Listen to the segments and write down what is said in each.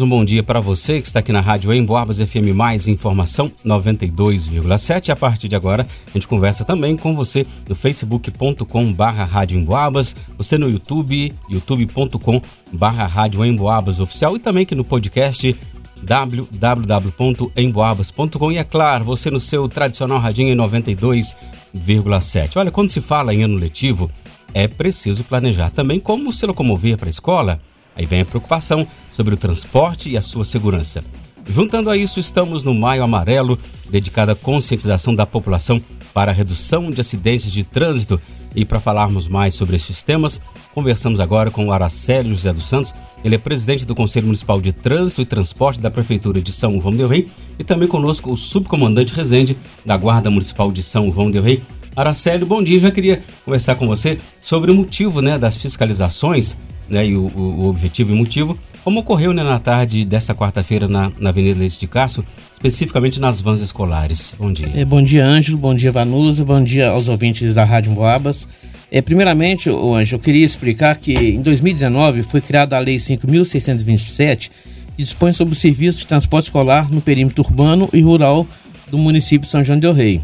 Um bom dia para você que está aqui na Rádio Emboabas FM Mais Informação 92,7. A partir de agora, a gente conversa também com você no facebook.com barra Rádio Emboabas, você no YouTube, youtube.com barra Rádio Emboabas Oficial e também aqui no podcast www.emboabas.com e é claro, você no seu tradicional radinho em 92,7. Olha, quando se fala em ano letivo, é preciso planejar também como se locomover para a escola. Aí vem a preocupação sobre o transporte e a sua segurança. Juntando a isso, estamos no Maio Amarelo, dedicado à conscientização da população para a redução de acidentes de trânsito. E para falarmos mais sobre esses temas, conversamos agora com o Aracélio José dos Santos. Ele é presidente do Conselho Municipal de Trânsito e Transporte da Prefeitura de São João del Rei e também conosco o subcomandante Rezende da Guarda Municipal de São João del Rei. Aracélio, bom dia. Já queria conversar com você sobre o motivo né, das fiscalizações né, e o, o, objetivo e motivo, como ocorreu né, na tarde desta quarta-feira na, na Avenida Leite de Castro, especificamente nas vans escolares. Bom dia. É, bom dia, Ângelo. Bom dia, Vanusa. Bom dia aos ouvintes da Rádio Boabas. É, primeiramente, Ângelo, eu queria explicar que em 2019 foi criada a Lei 5.627, que dispõe sobre o serviço de transporte escolar no perímetro urbano e rural do município de São João del Rei.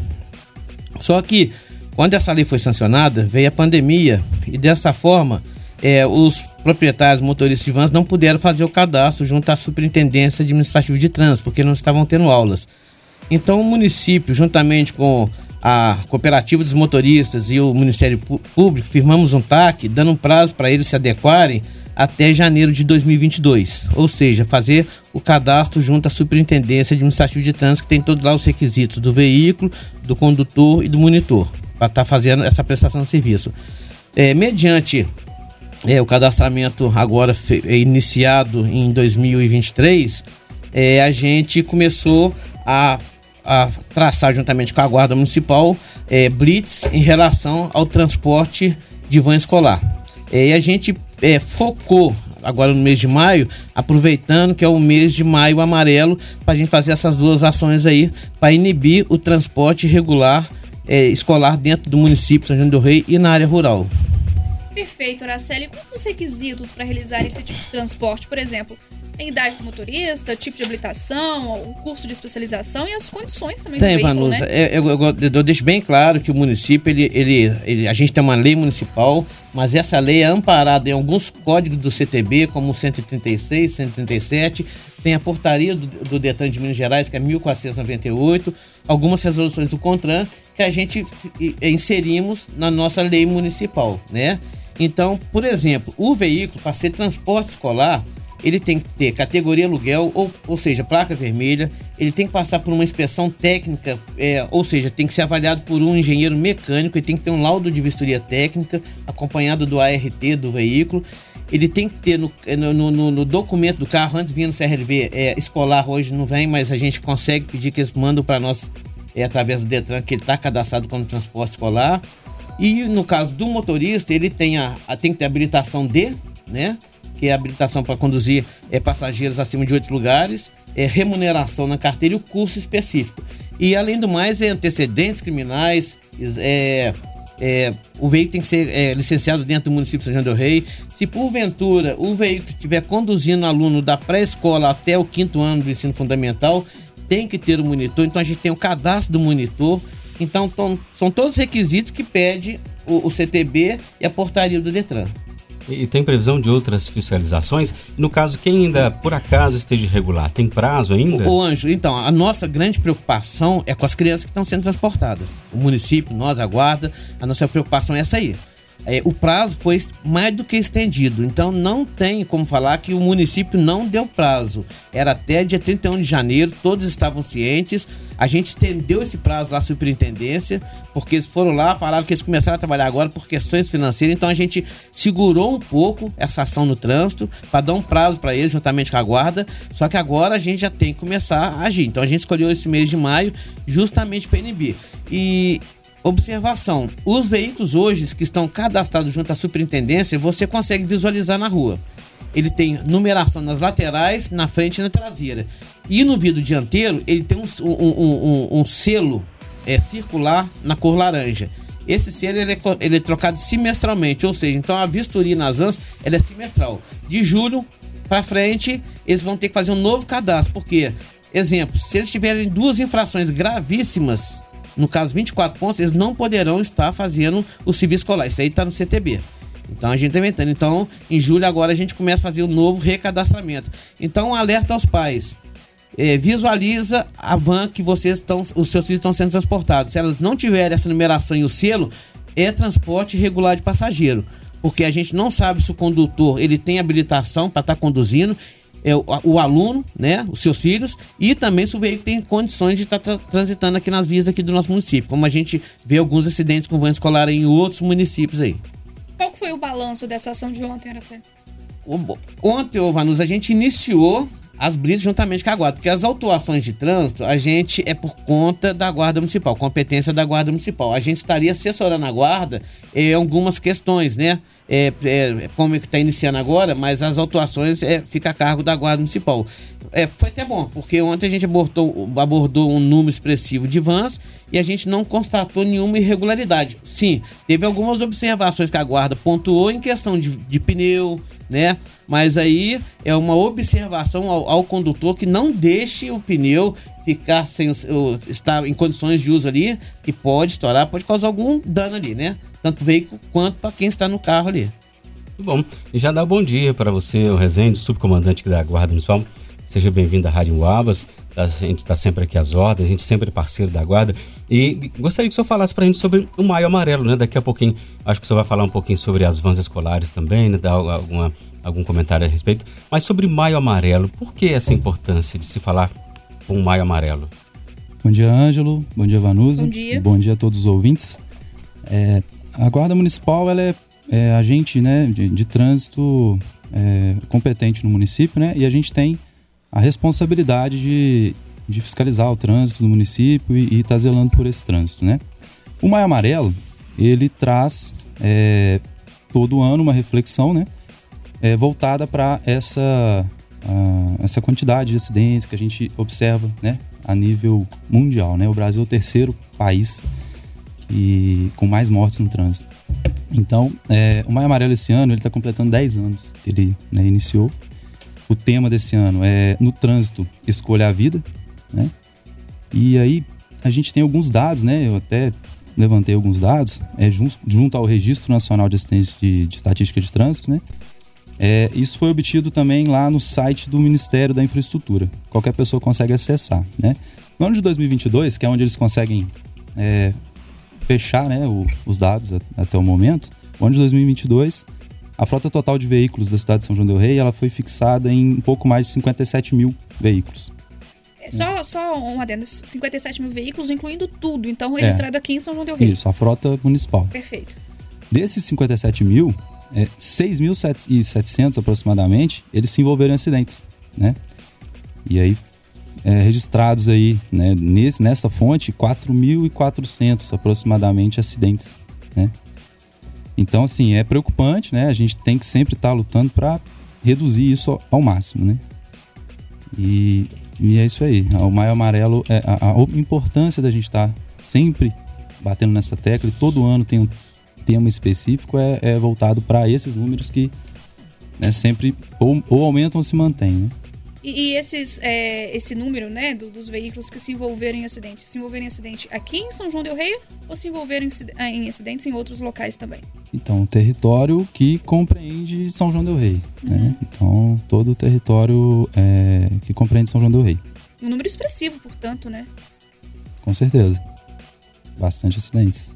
Só que, quando essa lei foi sancionada, veio a pandemia e dessa forma é, os proprietários motoristas de vans não puderam fazer o cadastro junto à Superintendência Administrativa de Trânsito, porque não estavam tendo aulas. Então o município, juntamente com a Cooperativa dos Motoristas e o Ministério Público, firmamos um TAC, dando um prazo para eles se adequarem até janeiro de 2022. Ou seja, fazer o cadastro junto à Superintendência Administrativa de Trânsito, que tem todos lá os requisitos do veículo, do condutor e do monitor, para estar tá fazendo essa prestação de serviço. É, mediante é, o cadastramento agora é iniciado em 2023, é, a gente começou a, a, traçar juntamente com a Guarda Municipal é, blitz em relação ao transporte de van escolar. É, e a gente é, focou agora no mês de maio, aproveitando que é o mês de maio amarelo, para a gente fazer essas duas ações aí, para inibir o transporte regular escolar dentro do município São João do Rei e na área rural. Perfeito, Araceli. Quais os requisitos para realizar esse tipo de transporte? Por exemplo, tem idade do motorista, tipo de habilitação, o curso de especialização e as condições também tem, do veículo, Vanusa, né? eu, eu, eu, eu, deixo bem claro que o município, ele, ele, ele, a gente tem uma lei municipal, mas essa lei é amparada em alguns códigos do CTB, como 136, 137, tem a portaria do, do Detran de Minas Gerais, que é 1498, algumas resoluções do CONTRAN, que a gente inserimos na nossa lei municipal, né? Então, por exemplo, o veículo para ser transporte escolar, ele tem que ter categoria aluguel, ou, ou seja, placa vermelha, ele tem que passar por uma inspeção técnica, é, ou seja, tem que ser avaliado por um engenheiro mecânico, ele tem que ter um laudo de vistoria técnica, acompanhado do ART do veículo. Ele tem que ter no, no, no, no documento do carro, antes vinha no CRLV é, escolar, hoje não vem, mas a gente consegue pedir que eles mandem para nós é, através do Detran, que ele está cadastrado como transporte escolar. E no caso do motorista, ele tem, a, a tem que ter habilitação D, né? Que é habilitação para conduzir é, passageiros acima de oito lugares, é, remuneração na carteira e o curso específico. E além do mais, é antecedentes criminais, é, é, o veículo tem que ser é, licenciado dentro do município de São João del Rei. Se porventura o veículo estiver conduzindo aluno da pré-escola até o quinto ano do ensino fundamental, tem que ter o monitor. Então a gente tem o cadastro do monitor então, são todos os requisitos que pede o, o CTB e a portaria do Detran. E, tem previsão de outras fiscalizações? No caso, quem ainda por acaso esteja irregular, tem prazo ainda? O Anjo, então, a nossa grande preocupação é com as crianças que estão sendo transportadas. O município, nós, a guarda, a nossa preocupação é essa aí é, o prazo foi mais do que estendido. Então não tem como falar que o município não deu prazo. Era até dia 31 de janeiro, todos estavam cientes. A gente estendeu esse prazo lá à superintendência, porque eles foram lá, falaram que eles começaram a trabalhar agora por questões financeiras. Então a gente segurou um pouco essa ação no trânsito para dar um prazo para eles, juntamente com a guarda. Só que agora a gente já tem que começar a agir. Então a gente escolheu esse mês de maio justamente para inibir. E Observação: os veículos hoje que estão cadastrados junto à superintendência, você consegue visualizar na rua. Ele tem numeração nas laterais, na frente e na traseira. E no vidro dianteiro, ele tem um, um, um, um selo é, circular na cor laranja. Esse selo ele é, ele é, trocado semestralmente, ou seja, então a vistoria nas ANS ela é semestral. De julho para frente, eles vão ter que fazer um novo cadastro, porque, exemplo, se eles tiverem duas infrações gravíssimas, no caso 24 pontos, eles não poderão estar fazendo o serviço escolar. Isso aí está no CTB. Então a gente está inventando. Então, em julho agora a gente começa a fazer um novo recadastramento. Então, alerta aos pais. É, visualiza a van que vocês estão, os seus filhos estão sendo transportados. Se elas não tiverem essa numeração e o selo, é transporte regular de passageiro, porque a gente não sabe se o condutor ele tem habilitação para estar tá conduzindo, é, o, o, aluno, né, os seus filhos, e também se o veículo tem condições de estar tá tra transitando aqui nas vias aqui do nosso município, como a gente vê alguns acidentes com van escolar em outros municípios aí. Qual foi o balanço dessa ação de ontem, Araceli? Ontem, Vanus, a gente iniciou as blitz juntamente com a guarda, porque as autuações de trânsito a gente é por conta da guarda municipal, competência da guarda municipal. A gente estaria assessorando a guarda em algumas questões, né? É, é, como é que está iniciando agora, mas as autuações é, fica a cargo da guarda municipal. É, foi até bom, porque ontem a gente abordou, abordou um número expressivo de vans e a gente não constatou nenhuma irregularidade. Sim, teve algumas observações que a guarda pontuou em questão de, de pneu, né? Mas aí é uma observação ao, ao condutor que não deixe o pneu ficar sem estar em condições de uso ali, que pode estourar, pode causar algum dano ali, né? Tanto veículo quanto para quem está no carro ali. Muito bom. E já dá bom dia para você, o Rezende, subcomandante da Guarda Municipal. Seja bem-vindo à Rádio Uabas. A gente está sempre aqui às ordens, a gente sempre é parceiro da Guarda. E gostaria que o senhor falasse para a gente sobre o Maio Amarelo, né? Daqui a pouquinho, acho que o senhor vai falar um pouquinho sobre as vans escolares também, né? Dar alguma, algum comentário a respeito. Mas sobre Maio Amarelo, por que essa importância de se falar com Maio Amarelo? Bom dia, Ângelo. Bom dia, Vanusa. Bom dia. Bom dia a todos os ouvintes. É, a Guarda Municipal ela é, é agente né, de, de trânsito é, competente no município, né? E a gente tem a responsabilidade de, de fiscalizar o trânsito do município e estar tá zelando por esse trânsito, né? O Maio Amarelo, ele traz é, todo ano uma reflexão, né? É, voltada para essa, essa quantidade de acidentes que a gente observa, né? A nível mundial, né? O Brasil é o terceiro país e com mais mortes no trânsito. Então, é, o Maio Amarelo esse ano, ele está completando 10 anos ele né, iniciou o tema desse ano é no trânsito, escolha a vida, né? E aí a gente tem alguns dados, né? Eu até levantei alguns dados, é junto, junto ao Registro Nacional de Assistência de, de Estatística de Trânsito, né? É, isso foi obtido também lá no site do Ministério da Infraestrutura. Qualquer pessoa consegue acessar, né? No ano de 2022, que é onde eles conseguem é, fechar né, o, os dados até o momento, o ano de 2022 a frota total de veículos da cidade de São João del Rei ela foi fixada em um pouco mais de 57 mil veículos. É só, só um adendo, 57 mil veículos, incluindo tudo, então registrado é. aqui em São João del Rei. Isso, a frota municipal. Perfeito. Desses 57 mil, é, 6.700 aproximadamente, eles se envolveram em acidentes, né? E aí, é, registrados aí, né, nesse, nessa fonte, 4.400 aproximadamente acidentes, né? Então, assim, é preocupante, né? A gente tem que sempre estar tá lutando para reduzir isso ao máximo, né? E, e é isso aí. O Maio Amarelo, é a, a importância da gente estar tá sempre batendo nessa tecla e todo ano tem um tema específico é, é voltado para esses números que né, sempre ou, ou aumentam ou se mantêm, né? E, e esses, é, esse número, né, do, dos veículos que se envolveram em acidentes, se envolveram em acidente aqui em São João del Rei ou se envolveram em, em acidentes em outros locais também? Então, o território que compreende São João del Rei, né? uhum. né? Então, todo o território é, que compreende São João del Rei. Um número expressivo, portanto, né? Com certeza. Bastante acidentes.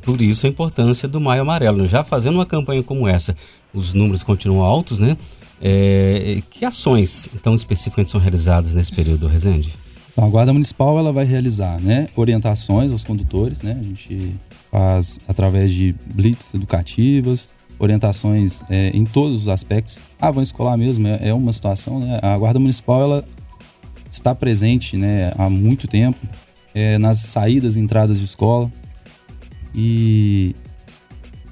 Por isso a importância do Maio Amarelo. Já fazendo uma campanha como essa, os números continuam altos, né? É, que ações, então, especificamente são realizadas nesse período, Rezende? Então, a Guarda Municipal ela vai realizar né, orientações aos condutores, né? A gente faz através de blitz educativas, orientações é, em todos os aspectos. Ah, vão escolar mesmo, é, é, uma situação, né? A Guarda Municipal ela está presente né, há muito tempo é, nas saídas e entradas de escola. E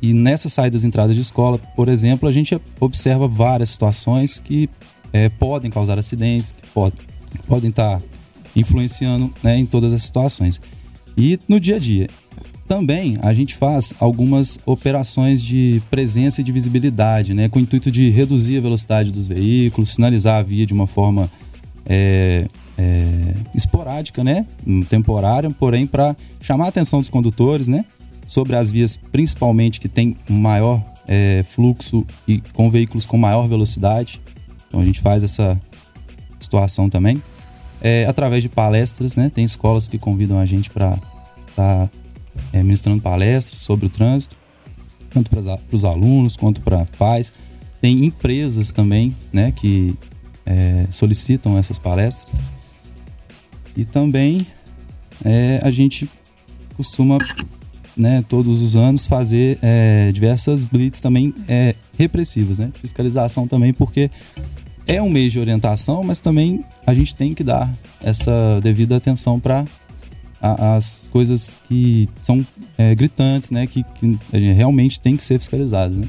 e nessas saídas e entradas de escola, por exemplo, a gente observa várias situações que é, podem causar acidentes, que pode, podem estar influenciando né, em todas as situações. E no dia a dia. Também a gente faz algumas operações de presença e de visibilidade, né? Com o intuito de reduzir a velocidade dos veículos, sinalizar a via de uma forma é, é, esporádica, né? Temporária, porém para chamar a atenção dos condutores, né? Sobre as vias, principalmente que tem maior é, fluxo e com veículos com maior velocidade. Então a gente faz essa situação também. É, através de palestras, né? Tem escolas que convidam a gente para estar tá, é, ministrando palestras sobre o trânsito, tanto para os alunos quanto para pais. Tem empresas também, né? Que é, solicitam essas palestras. E também é, a gente costuma né, todos os anos, fazer é, diversas blitz também é, repressivas, né? Fiscalização também, porque é um mês de orientação, mas também a gente tem que dar essa devida atenção para as coisas que são é, gritantes, né? Que, que realmente tem que ser fiscalizadas, né?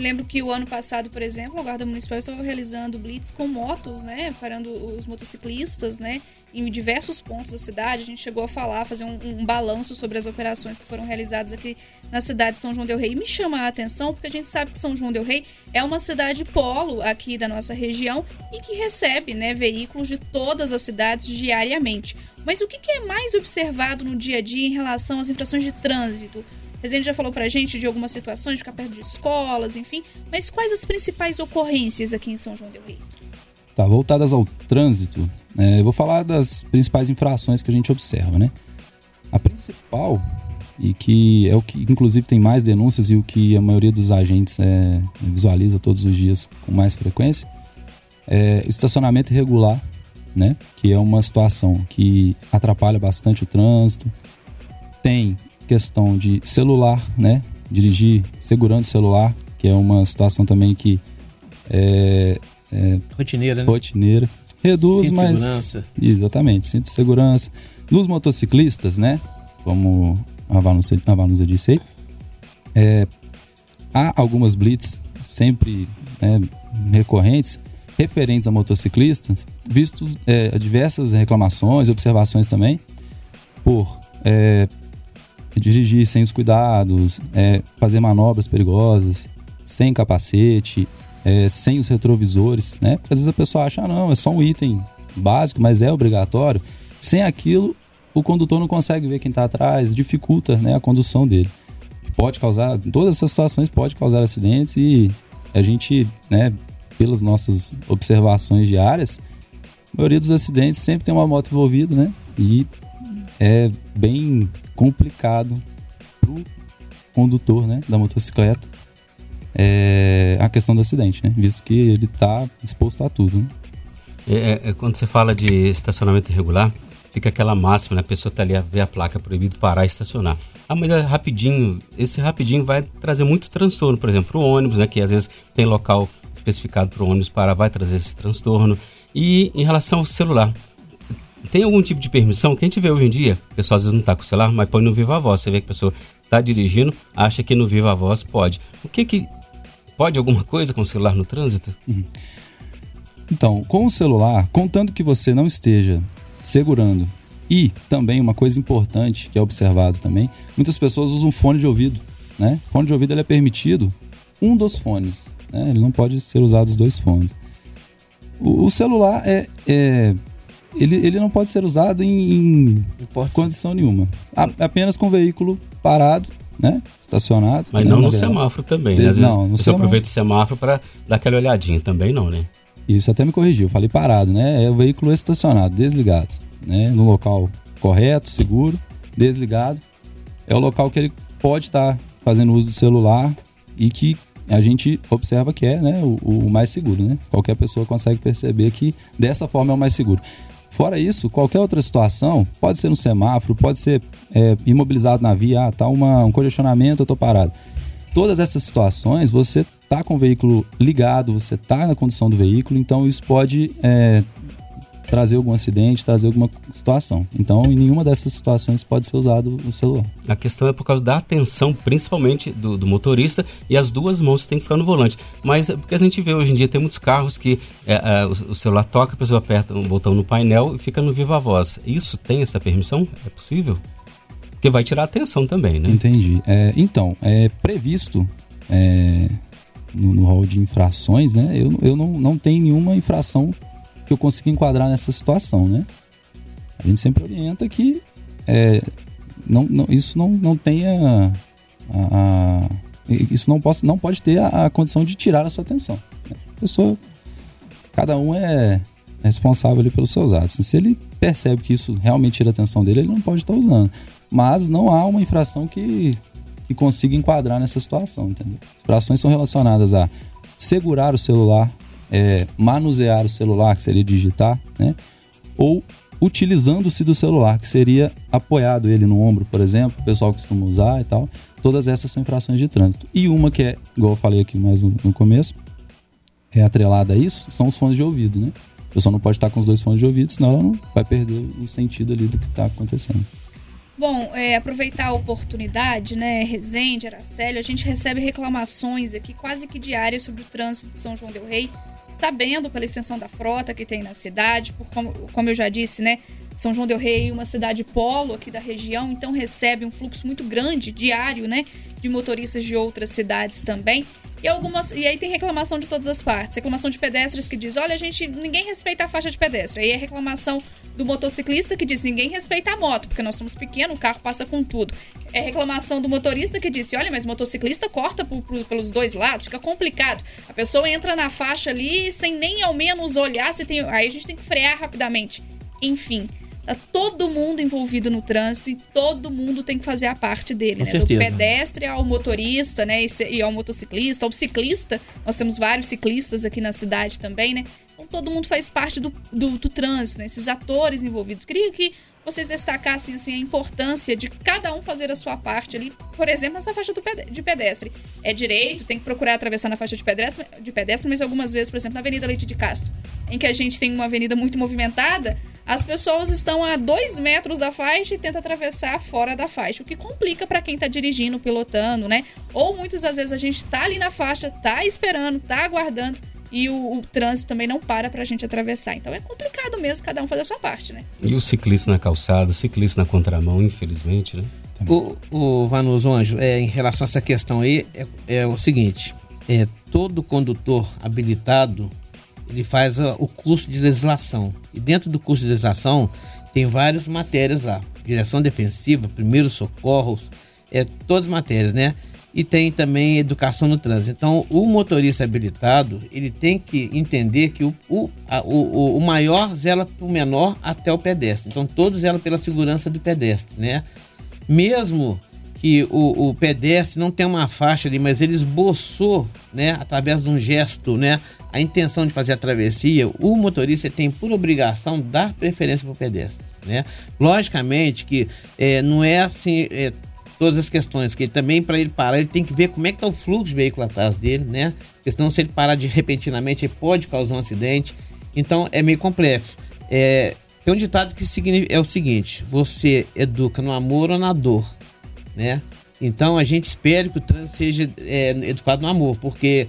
Lembro que o ano passado, por exemplo, a Guarda Municipal estava realizando blitz com motos, né? Parando os motociclistas, né? Em diversos pontos da cidade. A gente chegou a falar, fazer um, um balanço sobre as operações que foram realizadas aqui na cidade de São João Del Rei. E me chama a atenção porque a gente sabe que São João Del Rei é uma cidade polo aqui da nossa região e que recebe, né, veículos de todas as cidades diariamente. Mas o que, que é mais observado no dia a dia em relação às infrações de trânsito? Rezende já falou pra gente de algumas situações, de ficar perto de escolas, enfim. Mas quais as principais ocorrências aqui em São João del Rei? Tá, voltadas ao trânsito, é, eu vou falar das principais infrações que a gente observa, né? A principal, e que é o que inclusive tem mais denúncias e o que a maioria dos agentes é, visualiza todos os dias com mais frequência, é estacionamento irregular, né? Que é uma situação que atrapalha bastante o trânsito. Tem questão de celular, né? Dirigir segurando o celular, que é uma situação também que é, é rotineira, né? Rotineira. Reduz, cinto mas segurança. exatamente, cinto de segurança. Nos motociclistas, né? Como a Vanusa, a Vanusa disse aí, é, há algumas blitz sempre né, recorrentes referentes a motociclistas, vistos é, diversas reclamações, observações também por é, dirigir sem os cuidados, é, fazer manobras perigosas, sem capacete, é, sem os retrovisores, né? Porque às vezes a pessoa acha, ah, não, é só um item básico, mas é obrigatório. Sem aquilo, o condutor não consegue ver quem está atrás, dificulta né, a condução dele. Pode causar, todas essas situações pode causar acidentes e a gente, né, pelas nossas observações diárias, a maioria dos acidentes sempre tem uma moto envolvida, né? E é bem complicado para o condutor né, da motocicleta é a questão do acidente, né? Visto que ele está exposto a tudo. Né? É, é, é, quando você fala de estacionamento irregular, fica aquela máxima, né? A pessoa está ali a ver a placa proibido parar e estacionar. Ah, mas é rapidinho. Esse rapidinho vai trazer muito transtorno, por exemplo, o ônibus, né? Que às vezes tem local especificado para o ônibus parar, vai trazer esse transtorno. E em relação ao celular, tem algum tipo de permissão que a gente vê hoje em dia, o pessoal às vezes não está com o celular, mas põe no Viva Voz. Você vê que a pessoa está dirigindo, acha que no Viva Voz pode. O que que pode alguma coisa com o celular no trânsito? Uhum. Então, com o celular, contando que você não esteja segurando e também uma coisa importante que é observado também, muitas pessoas usam fone de ouvido, né? Fone de ouvido ele é permitido um dos fones, né? Ele não pode ser usado os dois fones. O, o celular é, é ele, ele não pode ser usado em, em condição nenhuma. A, apenas com o veículo parado, né? Estacionado. Mas né? não no semáforo também, né? Às não, no você semáforo... aproveita o semáforo para dar aquela olhadinha também, não, né? Isso até me corrigiu, falei parado, né? É o veículo estacionado, desligado, né? No local correto, seguro, desligado. É o local que ele pode estar tá fazendo uso do celular e que a gente observa que é né, o, o, mais seguro, né? Qualquer pessoa consegue perceber que dessa forma é o mais seguro. Fora isso, qualquer outra situação, pode ser no semáforo, pode ser é, imobilizado na via, ah, tá uma, um congestionamento, eu tô parado. Todas essas situações, você tá com o veículo ligado, você tá na condução do veículo, então isso pode é, trazer algum acidente, trazer alguma situação. Então, em nenhuma dessas situações pode ser usado o celular. A questão é por causa da atenção, principalmente do, do motorista, e as duas mãos têm que ficar no volante. Mas é porque a gente vê hoje em dia, tem muitos carros que é, é, o, o, celular toca, a pessoa aperta um botão no painel e fica no viva voz. Isso tem essa permissão? É possível? Porque vai tirar a atenção também, né? Entendi. É, então, é previsto é, no, no rol de infrações, né? Eu, eu não, não tenho nenhuma infração que eu consiga enquadrar nessa situação, né? A gente sempre orienta que é, não, não, isso não, não tenha a, a, isso não, posso, não pode ter a, a, condição de tirar a sua atenção. Né? A pessoa, cada um é responsável ali pelos seus atos. Se ele percebe que isso realmente tira a atenção dele, ele não pode estar usando. Mas não há uma infração que, que consiga enquadrar nessa situação, entendeu? As infrações são relacionadas a segurar o celular é, manusear o celular, que seria digitar, né? Ou utilizando-se do celular, que seria apoiado ele no ombro, por exemplo, o pessoal costuma usar e tal. Todas essas são infrações de trânsito. E uma que é, igual eu falei aqui mais no, no começo, é atrelada a isso, são os fones de ouvido, né? A pessoa não pode estar com os dois fones de ouvido, senão ela não vai perder o sentido ali do que está acontecendo. Bom, é, aproveitar a oportunidade, né? Resende, Aracélio, a gente recebe reclamações aqui quase que diárias sobre o trânsito de São João Del Rei, sabendo pela extensão da frota que tem na cidade, por como, como eu já disse, né? São João Del Rei é uma cidade polo aqui da região, então recebe um fluxo muito grande diário, né? De motoristas de outras cidades também. E, algumas, e aí tem reclamação de todas as partes. Reclamação de pedestres que diz: olha, gente, ninguém respeita a faixa de pedestre. Aí é reclamação do motociclista que diz: ninguém respeita a moto, porque nós somos pequenos, o carro passa com tudo. É reclamação do motorista que disse: olha, mas o motociclista corta por, por, pelos dois lados, fica complicado. A pessoa entra na faixa ali sem nem ao menos olhar se tem. Aí a gente tem que frear rapidamente. Enfim. Tá todo mundo envolvido no trânsito e todo mundo tem que fazer a parte dele, né? Do pedestre ao motorista, né? E ao motociclista, ao ciclista. Nós temos vários ciclistas aqui na cidade também, né? Então todo mundo faz parte do, do, do trânsito, né? Esses atores envolvidos. Queria que vocês destacassem assim, a importância de cada um fazer a sua parte ali. Por exemplo, essa faixa de pedestre. É direito, tem que procurar atravessar na faixa de pedestre, de pedestre, mas algumas vezes, por exemplo, na Avenida Leite de Castro, em que a gente tem uma avenida muito movimentada, as pessoas estão a dois metros da faixa e tentam atravessar fora da faixa, o que complica para quem está dirigindo, pilotando, né? Ou muitas das vezes a gente está ali na faixa, está esperando, está aguardando e o, o, trânsito também não para para a gente atravessar. Então é complicado mesmo cada um fazer a sua parte, né? E o ciclista na calçada, o ciclista na contramão, infelizmente, né? O, o Vanuso Anjo, é, em relação a essa questão aí, é, é o seguinte: é, todo condutor habilitado ele faz o curso de legislação. E dentro do curso de legislação tem várias matérias lá: direção defensiva, primeiros socorros, é, todas as matérias, né? e tem também educação no trânsito. Então, o motorista habilitado, ele tem que entender que o, o, a, o, o maior zela para o menor até o pedestre. Então, todos zelam pela segurança do pedestre, né? Mesmo que o, o pedestre não tem uma faixa ali, mas ele esboçou, né, através de um gesto, né, a intenção de fazer a travessia, o motorista tem por obrigação dar preferência para o pedestre, né? Logicamente que é, não é assim, é, todas as questões, que também, para ele parar, ele tem que ver como é que está o fluxo de veículo atrás dele, né? Porque senão, se ele parar de repentinamente, ele pode causar um acidente. Então, é meio complexo. É, tem um ditado que é o seguinte: você educa no amor ou na dor, né? Então, a gente espera que o trânsito seja é, educado no amor, porque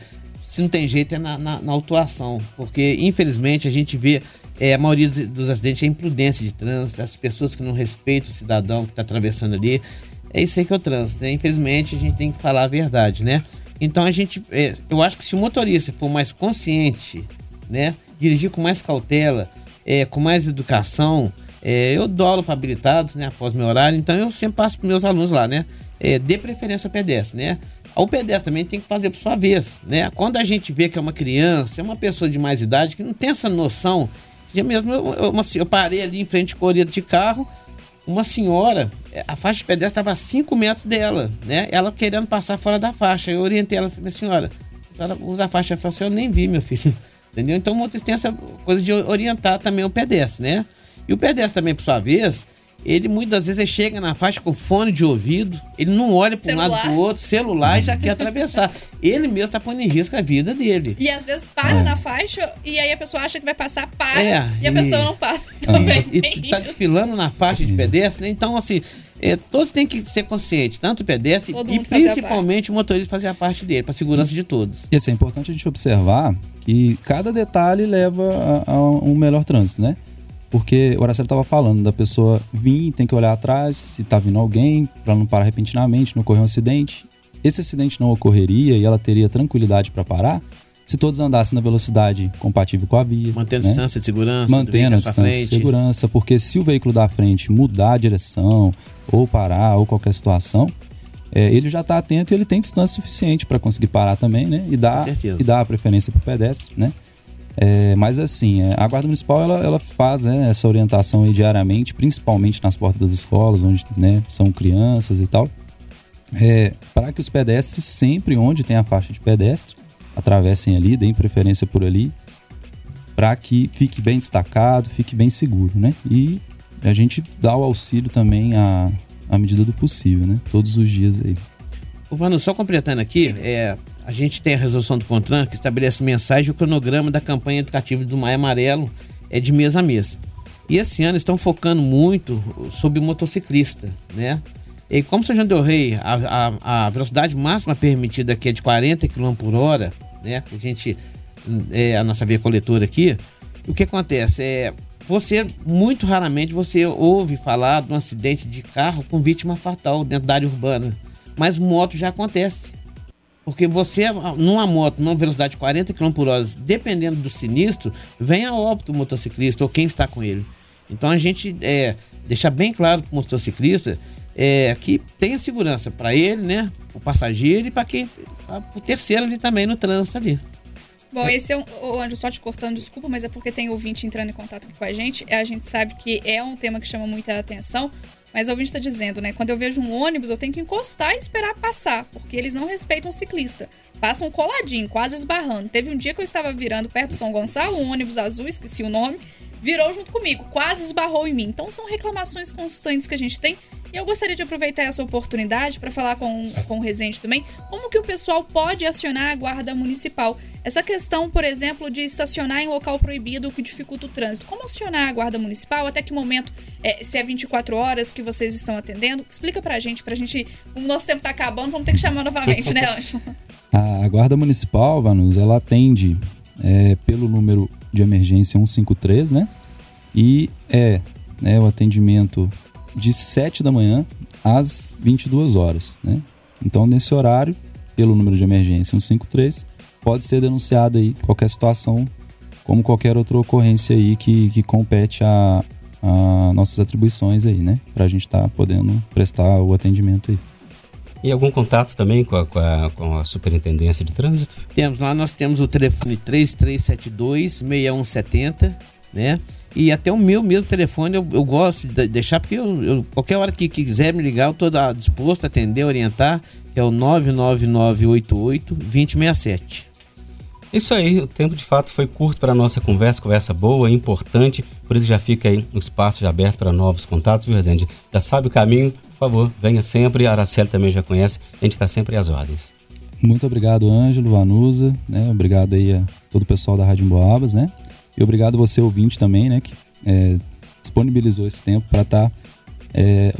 se não tem jeito é na, na, na autuação. Porque, infelizmente, a gente vê é, a maioria dos acidentes é imprudência de trânsito, as pessoas que não respeitam o cidadão que está atravessando ali. É isso aí que é o trânsito, né? Infelizmente, a gente tem que falar a verdade, né? Então, a gente, é, eu acho que se o motorista for mais consciente, né? Dirigir com mais cautela, é, com mais educação, é, eu dou aula para habilitados, né? Após meu horário, então eu sempre passo para meus alunos lá, né? É, dê preferência ao pedestre, né? O pedestre também tem que fazer por sua vez, né? Quando a gente vê que é uma criança, é uma pessoa de mais idade que não tem essa noção, já mesmo eu, eu, eu parei ali em frente com a de carro, uma senhora, a faixa de pedestre estava a 5 metros dela, né? Ela querendo passar fora da faixa. Eu orientei ela, minha senhora, ela usa a faixa. Ela falou eu nem vi, meu filho. Entendeu? Então o motorista tem essa coisa de orientar também o pedestre, né? E o pedestre também, por sua vez, ele muitas vezes ele chega na faixa com fone de ouvido, ele não olha para um lado para o outro, celular e já quer atravessar. Ele mesmo está pondo em risco a vida dele. E às vezes para é. na faixa e aí a pessoa acha que vai passar, para é, e, a pessoa não passa. Também e está desfilando na faixa de pedestre, né? então assim, é, todos têm que ser conscientes, tanto o pedestre Todo e principalmente o motorista fazer a parte dele, para a segurança de todos. Isso é importante a gente observar que cada detalhe leva a, a um melhor trânsito, né? Porque o Araceli estava falando da pessoa vir, tem que olhar atrás se está vindo alguém, para não parar repentinamente, não ocorrer um acidente. Esse acidente não ocorreria e ela teria tranquilidade para parar se todos andassem na velocidade compatível com a via. Mantendo né? distância de segurança. Mantendo a distância frente. de segurança, porque se o veículo da frente mudar a direção, ou parar, ou qualquer situação, é, ele já está atento e ele tem distância suficiente para conseguir parar também, né? E dar, e dar a preferência para o pedestre, né? É, mas assim, é, a Guarda Municipal ela, ela faz né, essa orientação diariamente, principalmente nas portas das escolas, onde né, são crianças e tal, é, para que os pedestres, sempre onde tem a faixa de pedestre, atravessem ali, deem preferência por ali, para que fique bem destacado, fique bem seguro, né? E a gente dá o auxílio também à, à medida do possível, né? Todos os dias aí. Vano, só completando aqui, é, a gente tem a resolução do CONTRAN que estabelece mensagem e o cronograma da campanha educativa do Maio Amarelo é de mês a mês. E esse ano estão focando muito sobre o motociclista, né? E como São João del Rei, a, a, a velocidade máxima permitida aqui é de 40 km por hora, né? A gente, é a nossa via coletora aqui. O que acontece? É, você, muito raramente, você ouve falar de um acidente de carro com vítima fatal dentro da área urbana. Mas moto já acontece. Porque você, numa moto, numa velocidade de 40 km por hora, dependendo do sinistro, vem a óbito o motociclista ou quem está com ele. Então a gente é, deixa bem claro para o motociclista é, que tenha segurança para ele, né? O passageiro e para quem. Para o terceiro ali também no trânsito ali. Bom, esse é um. O Anjo, só te cortando, desculpa, mas é porque tem ouvinte entrando em contato com a gente. A gente sabe que é um tema que chama muita atenção. Mas o ouvinte está dizendo, né? Quando eu vejo um ônibus, eu tenho que encostar e esperar passar, porque eles não respeitam o ciclista. Passam coladinho, quase esbarrando. Teve um dia que eu estava virando perto do São Gonçalo, um ônibus azul, esqueci o nome, virou junto comigo, quase esbarrou em mim. Então são reclamações constantes que a gente tem e eu gostaria de aproveitar essa oportunidade para falar com, com o Rezende também como que o pessoal pode acionar a guarda municipal. Essa questão, por exemplo, de estacionar em local proibido que dificulta o trânsito. Como acionar a guarda municipal? Até que momento? É, se é 24 horas que vocês estão atendendo? Explica pra gente, pra gente. O nosso tempo tá acabando, vamos ter que chamar novamente, né, Anjo? A guarda municipal, Vanus, ela atende é, pelo número de emergência 153, né? E é né, o atendimento de 7 da manhã às 22 horas. Né? Então, nesse horário, pelo número de emergência 153, pode ser denunciada aí qualquer situação, como qualquer outra ocorrência aí que, que compete a, a nossas atribuições aí, né? Para a gente estar tá podendo prestar o atendimento aí. E algum contato também com a, com a, com a Superintendência de Trânsito? Temos lá, nós temos o telefone 3372 6170, né? E até o meu mesmo telefone eu, eu gosto de deixar, porque eu, eu, qualquer hora que quiser me ligar, eu estou disposto a atender, orientar, que é o 99988-2067. Isso aí, o tempo de fato foi curto para a nossa conversa, conversa boa, importante, por isso já fica aí o espaço já aberto para novos contatos, viu, Rezende? Já sabe o caminho, por favor, venha sempre, a Araceli também já conhece, a gente está sempre às ordens. Muito obrigado, Ângelo, Vanusa, né? Obrigado aí a todo o pessoal da Rádio Emboabas, né? E obrigado você, ouvinte, também, né? Que é, disponibilizou esse tempo para estar tá, é,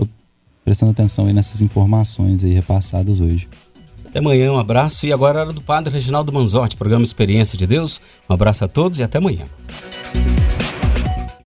prestando atenção aí nessas informações aí repassadas hoje. Até amanhã, um abraço. E agora era do Padre Reginaldo Manzotti, programa Experiência de Deus. Um abraço a todos e até amanhã.